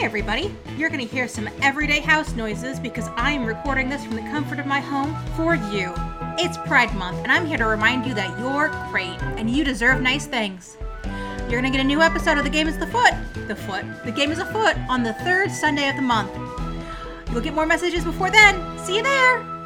Hey everybody! You're gonna hear some everyday house noises because I am recording this from the comfort of my home for you. It's Pride Month, and I'm here to remind you that you're great and you deserve nice things. You're gonna get a new episode of The Game is the Foot. The Foot. The Game is a Foot on the third Sunday of the month. You'll get more messages before then. See you there!